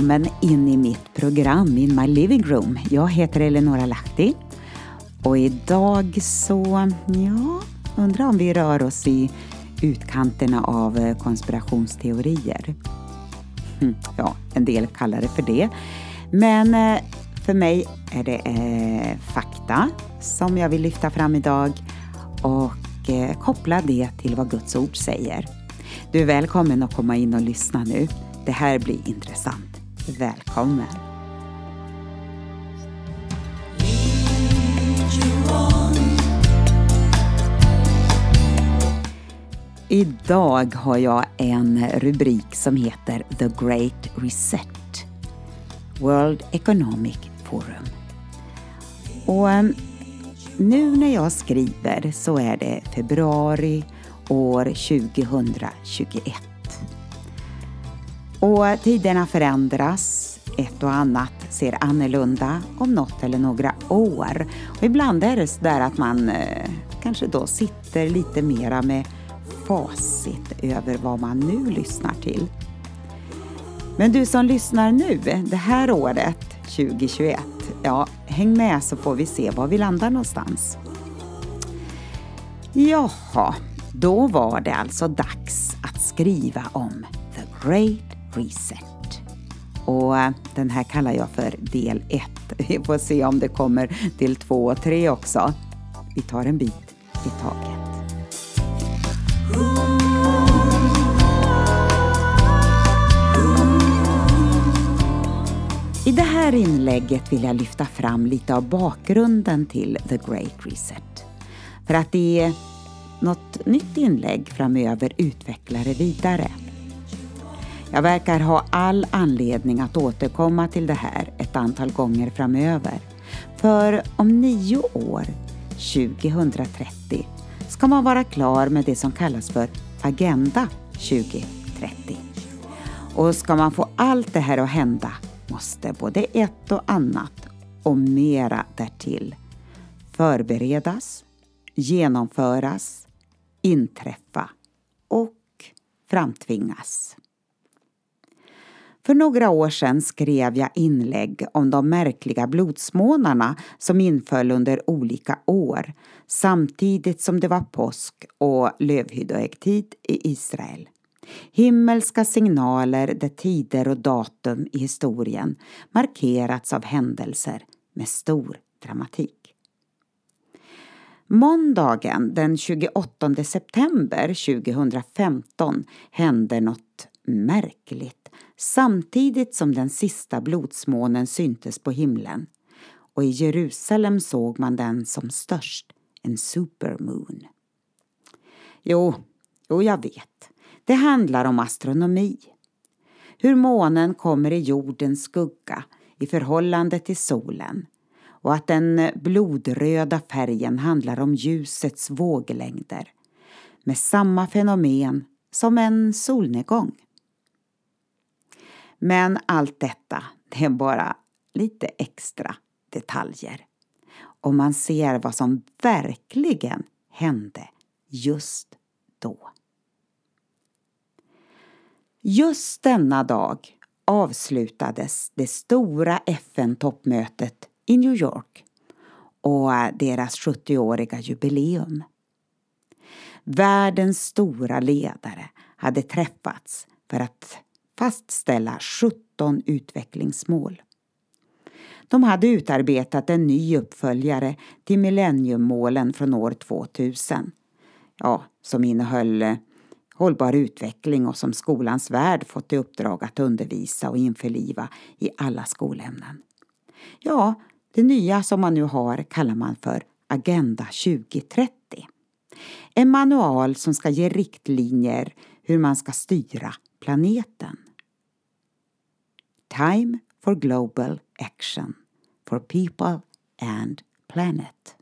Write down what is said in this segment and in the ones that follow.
Välkommen in i mitt program In My Living Room. Jag heter Eleonora Lahti och idag så, ja, undrar om vi rör oss i utkanterna av eh, konspirationsteorier. Hm, ja, en del kallar det för det. Men eh, för mig är det eh, fakta som jag vill lyfta fram idag och eh, koppla det till vad Guds ord säger. Du är välkommen att komma in och lyssna nu. Det här blir intressant. Välkommen! Idag har jag en rubrik som heter The Great Reset. World Economic Forum. Och eh, nu när jag skriver så är det februari år 2021. Och tiderna förändras, ett och annat ser annorlunda om något eller några år. Och ibland är det så där att man eh, kanske då sitter lite mera med facit över vad man nu lyssnar till. Men du som lyssnar nu, det här året 2021, ja, häng med så får vi se var vi landar någonstans. Jaha, då var det alltså dags att skriva om The Great Reset. Och eh, den här kallar jag för del 1. Vi får se om det kommer del 2 och 3 också. Vi tar en bit i taget. I det här inlägget vill jag lyfta fram lite av bakgrunden till The Great Reset. För att i något nytt inlägg framöver utveckla det vidare. Jag verkar ha all anledning att återkomma till det här ett antal gånger framöver. För om nio år, 2030, ska man vara klar med det som kallas för Agenda 2030. Och ska man få allt det här att hända måste både ett och annat och mera därtill förberedas, genomföras, inträffa och framtvingas. För några år sedan skrev jag inlägg om de märkliga blodsmånarna som inföll under olika år samtidigt som det var påsk och lövhyddoäggtid i Israel. Himmelska signaler där tider och datum i historien markerats av händelser med stor dramatik. Måndagen den 28 september 2015 hände något märkligt samtidigt som den sista blodsmånen syntes på himlen och i Jerusalem såg man den som störst, en supermoon. Jo, jo, jag vet. Det handlar om astronomi. Hur månen kommer i jordens skugga i förhållande till solen och att den blodröda färgen handlar om ljusets våglängder med samma fenomen som en solnedgång. Men allt detta, det är bara lite extra detaljer. Och man ser vad som verkligen hände just då. Just denna dag avslutades det stora FN-toppmötet i New York och deras 70-åriga jubileum. Världens stora ledare hade träffats för att fastställa 17 utvecklingsmål. De hade utarbetat en ny uppföljare till millenniummålen från år 2000. Ja, som innehöll eh, hållbar utveckling och som skolans värld fått i uppdrag att undervisa och införliva i alla skolämnen. Ja, det nya som man nu har kallar man för Agenda 2030. En manual som ska ge riktlinjer hur man ska styra planeten. Time for Global Action for People and Planet.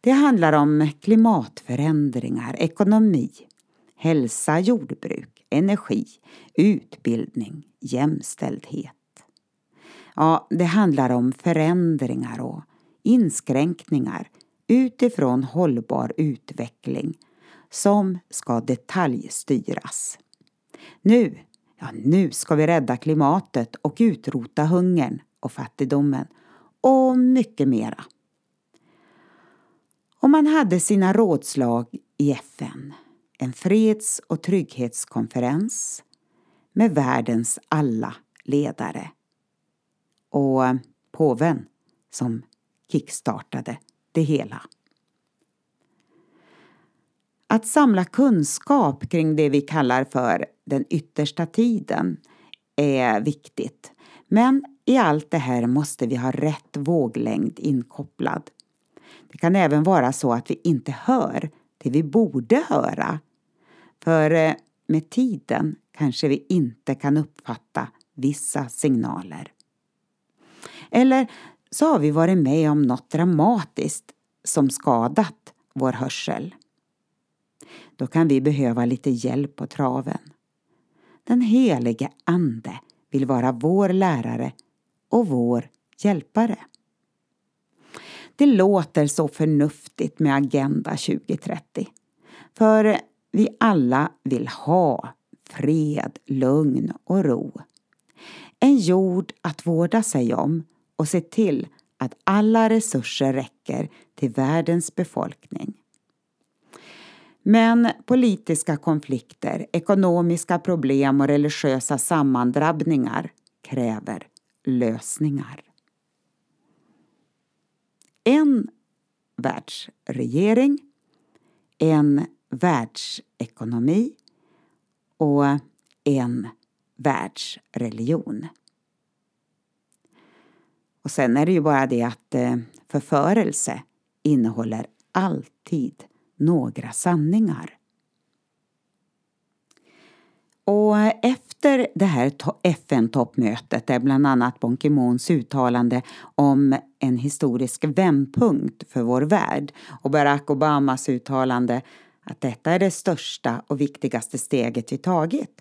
Det handlar om klimatförändringar, ekonomi, hälsa, jordbruk, energi, utbildning, jämställdhet. Ja, det handlar om förändringar och inskränkningar utifrån hållbar utveckling som ska detaljstyras. Nu Ja, nu ska vi rädda klimatet och utrota hungern och fattigdomen och mycket mera. Och man hade sina rådslag i FN, en freds och trygghetskonferens med världens alla ledare. Och påven som kickstartade det hela. Att samla kunskap kring det vi kallar för den yttersta tiden är viktigt. Men i allt det här måste vi ha rätt våglängd inkopplad. Det kan även vara så att vi inte hör det vi borde höra. För eh, med tiden kanske vi inte kan uppfatta vissa signaler. Eller så har vi varit med om något dramatiskt som skadat vår hörsel. Då kan vi behöva lite hjälp på traven. Den helige Ande vill vara vår lärare och vår hjälpare. Det låter så förnuftigt med Agenda 2030. För vi alla vill ha fred, lugn och ro. En jord att vårda sig om och se till att alla resurser räcker till världens befolkning. Men politiska konflikter, ekonomiska problem och religiösa sammandrabbningar kräver lösningar. En världsregering, en världsekonomi och en världsreligion. Och sen är det ju bara det att eh, förförelse innehåller alltid några sanningar. Och efter det här FN-toppmötet där bland annat Ban Ki-Moons uttalande om en historisk vändpunkt för vår värld och Barack Obamas uttalande att detta är det största och viktigaste steget vi tagit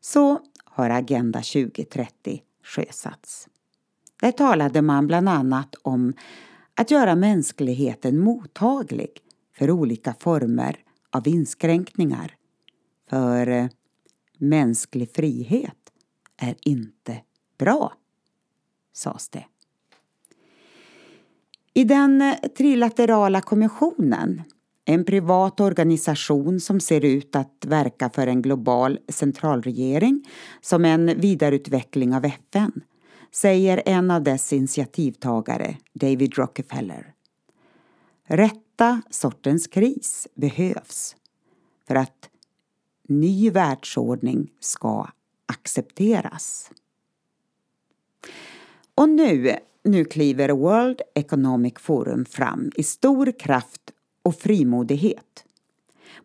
så har Agenda 2030 sjösatts. Där talade man bland annat om att göra mänskligheten mottaglig för olika former av inskränkningar. För eh, mänsklig frihet är inte bra, sades det. I den eh, trilaterala kommissionen, en privat organisation som ser ut att verka för en global centralregering som en vidareutveckling av FN, säger en av dess initiativtagare, David Rockefeller. Rätta sortens kris behövs för att ny världsordning ska accepteras. Och nu, nu kliver World Economic Forum fram i stor kraft och frimodighet.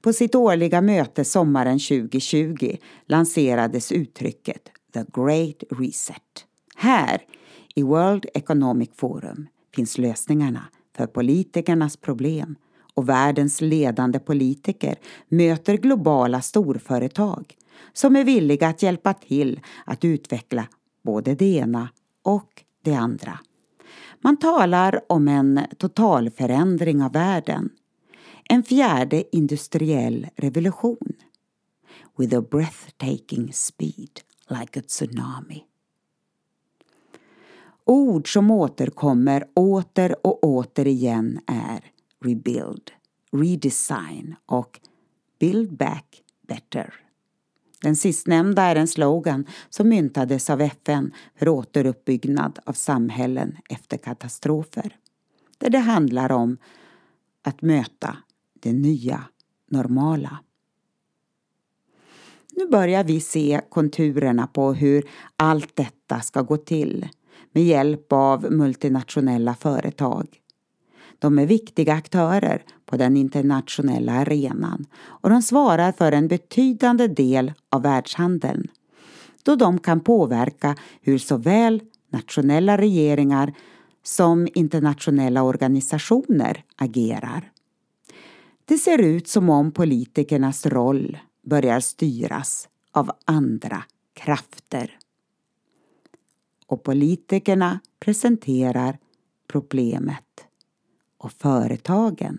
På sitt årliga möte sommaren 2020 lanserades uttrycket The Great Reset. Här, i World Economic Forum, finns lösningarna för politikernas problem och världens ledande politiker möter globala storföretag som är villiga att hjälpa till att utveckla både det ena och det andra. Man talar om en totalförändring av världen. En fjärde industriell revolution. With a breathtaking speed like a tsunami. Ord som återkommer åter och åter igen är rebuild, redesign och build back better. Den sistnämnda är en slogan som myntades av FN för återuppbyggnad av samhällen efter katastrofer. Där det handlar om att möta det nya normala. Nu börjar vi se konturerna på hur allt detta ska gå till med hjälp av multinationella företag. De är viktiga aktörer på den internationella arenan och de svarar för en betydande del av världshandeln då de kan påverka hur såväl nationella regeringar som internationella organisationer agerar. Det ser ut som om politikernas roll börjar styras av andra krafter och politikerna presenterar problemet och företagen,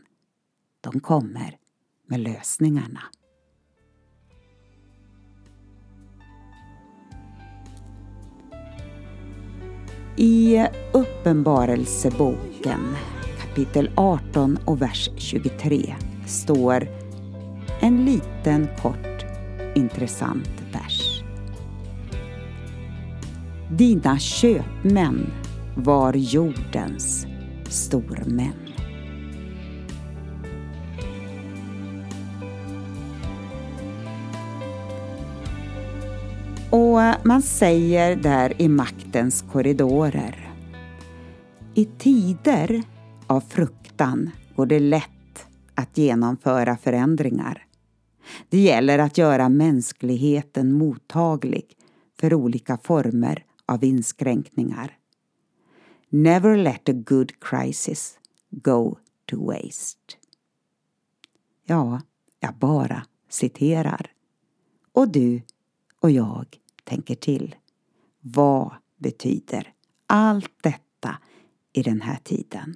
de kommer med lösningarna. I Uppenbarelseboken kapitel 18 och vers 23 står en liten kort intressant Dina köpmän var jordens stormän. Och man säger där i maktens korridorer. I tider av fruktan går det lätt att genomföra förändringar. Det gäller att göra mänskligheten mottaglig för olika former av inskränkningar. Never let a good crisis go to waste. Ja, jag bara citerar. Och du och jag tänker till. Vad betyder allt detta i den här tiden?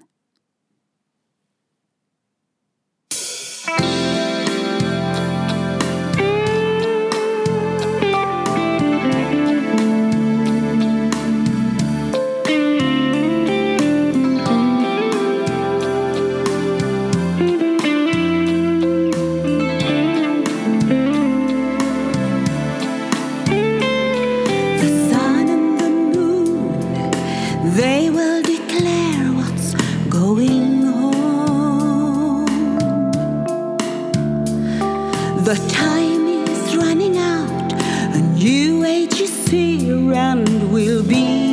The time is running out, a new age is here and will be.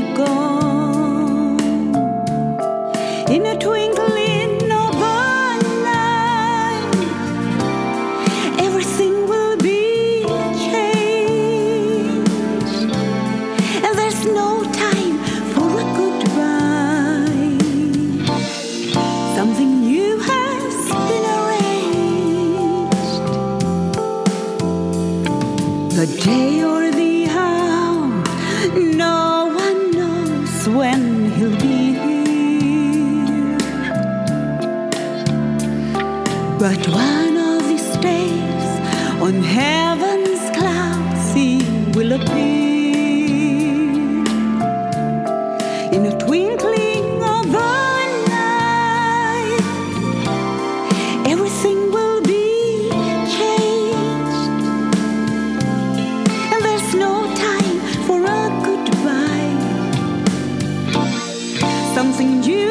But one of these days on heaven's clouds he will appear. In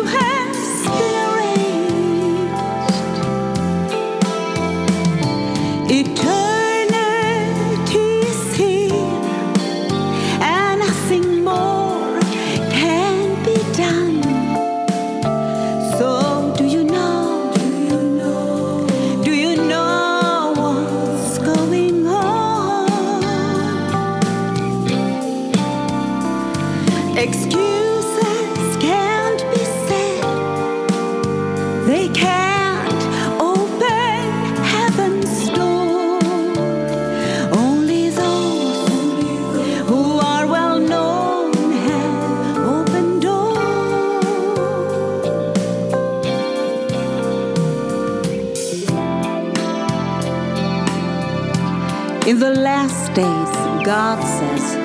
God says,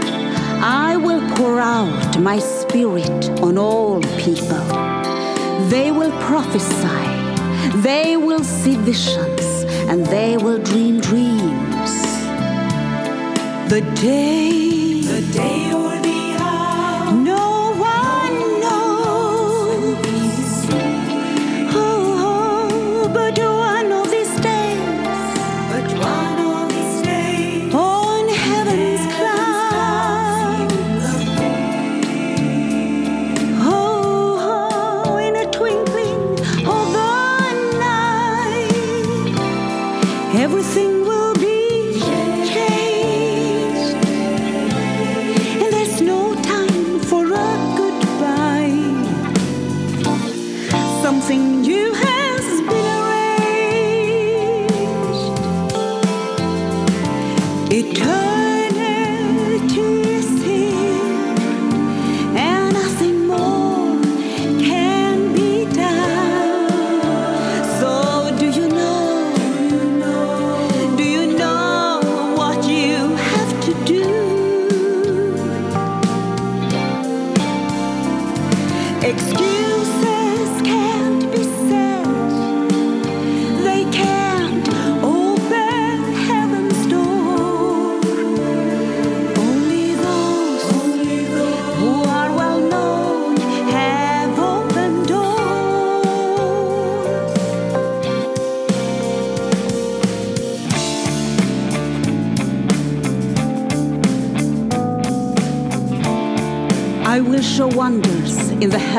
I will pour out my spirit on all people. They will prophesy, they will see visions, and they will dream dreams. The day, the day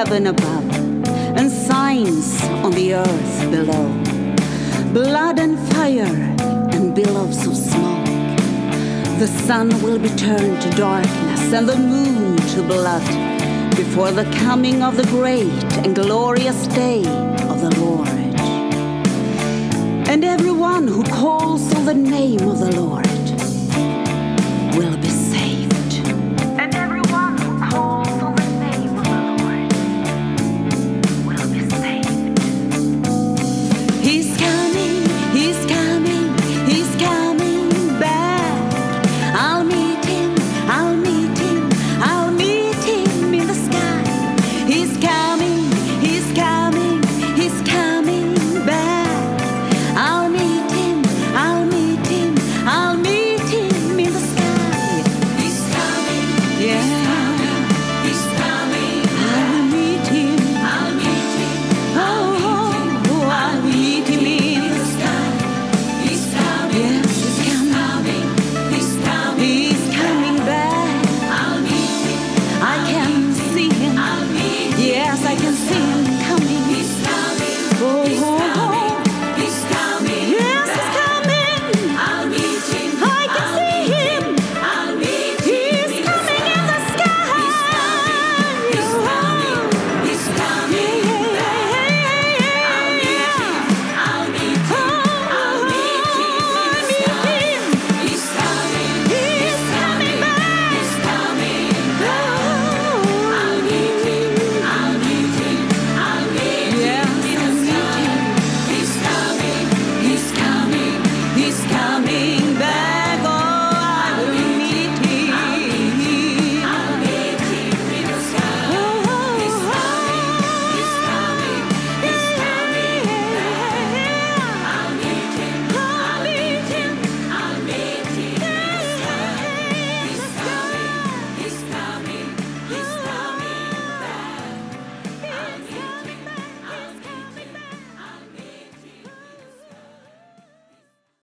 heaven above and signs on the earth below blood and fire and billows of smoke. The sun will be turned to darkness and the moon to blood before the coming of the great and glorious day of the Lord. And everyone who calls on the name of the Lord will be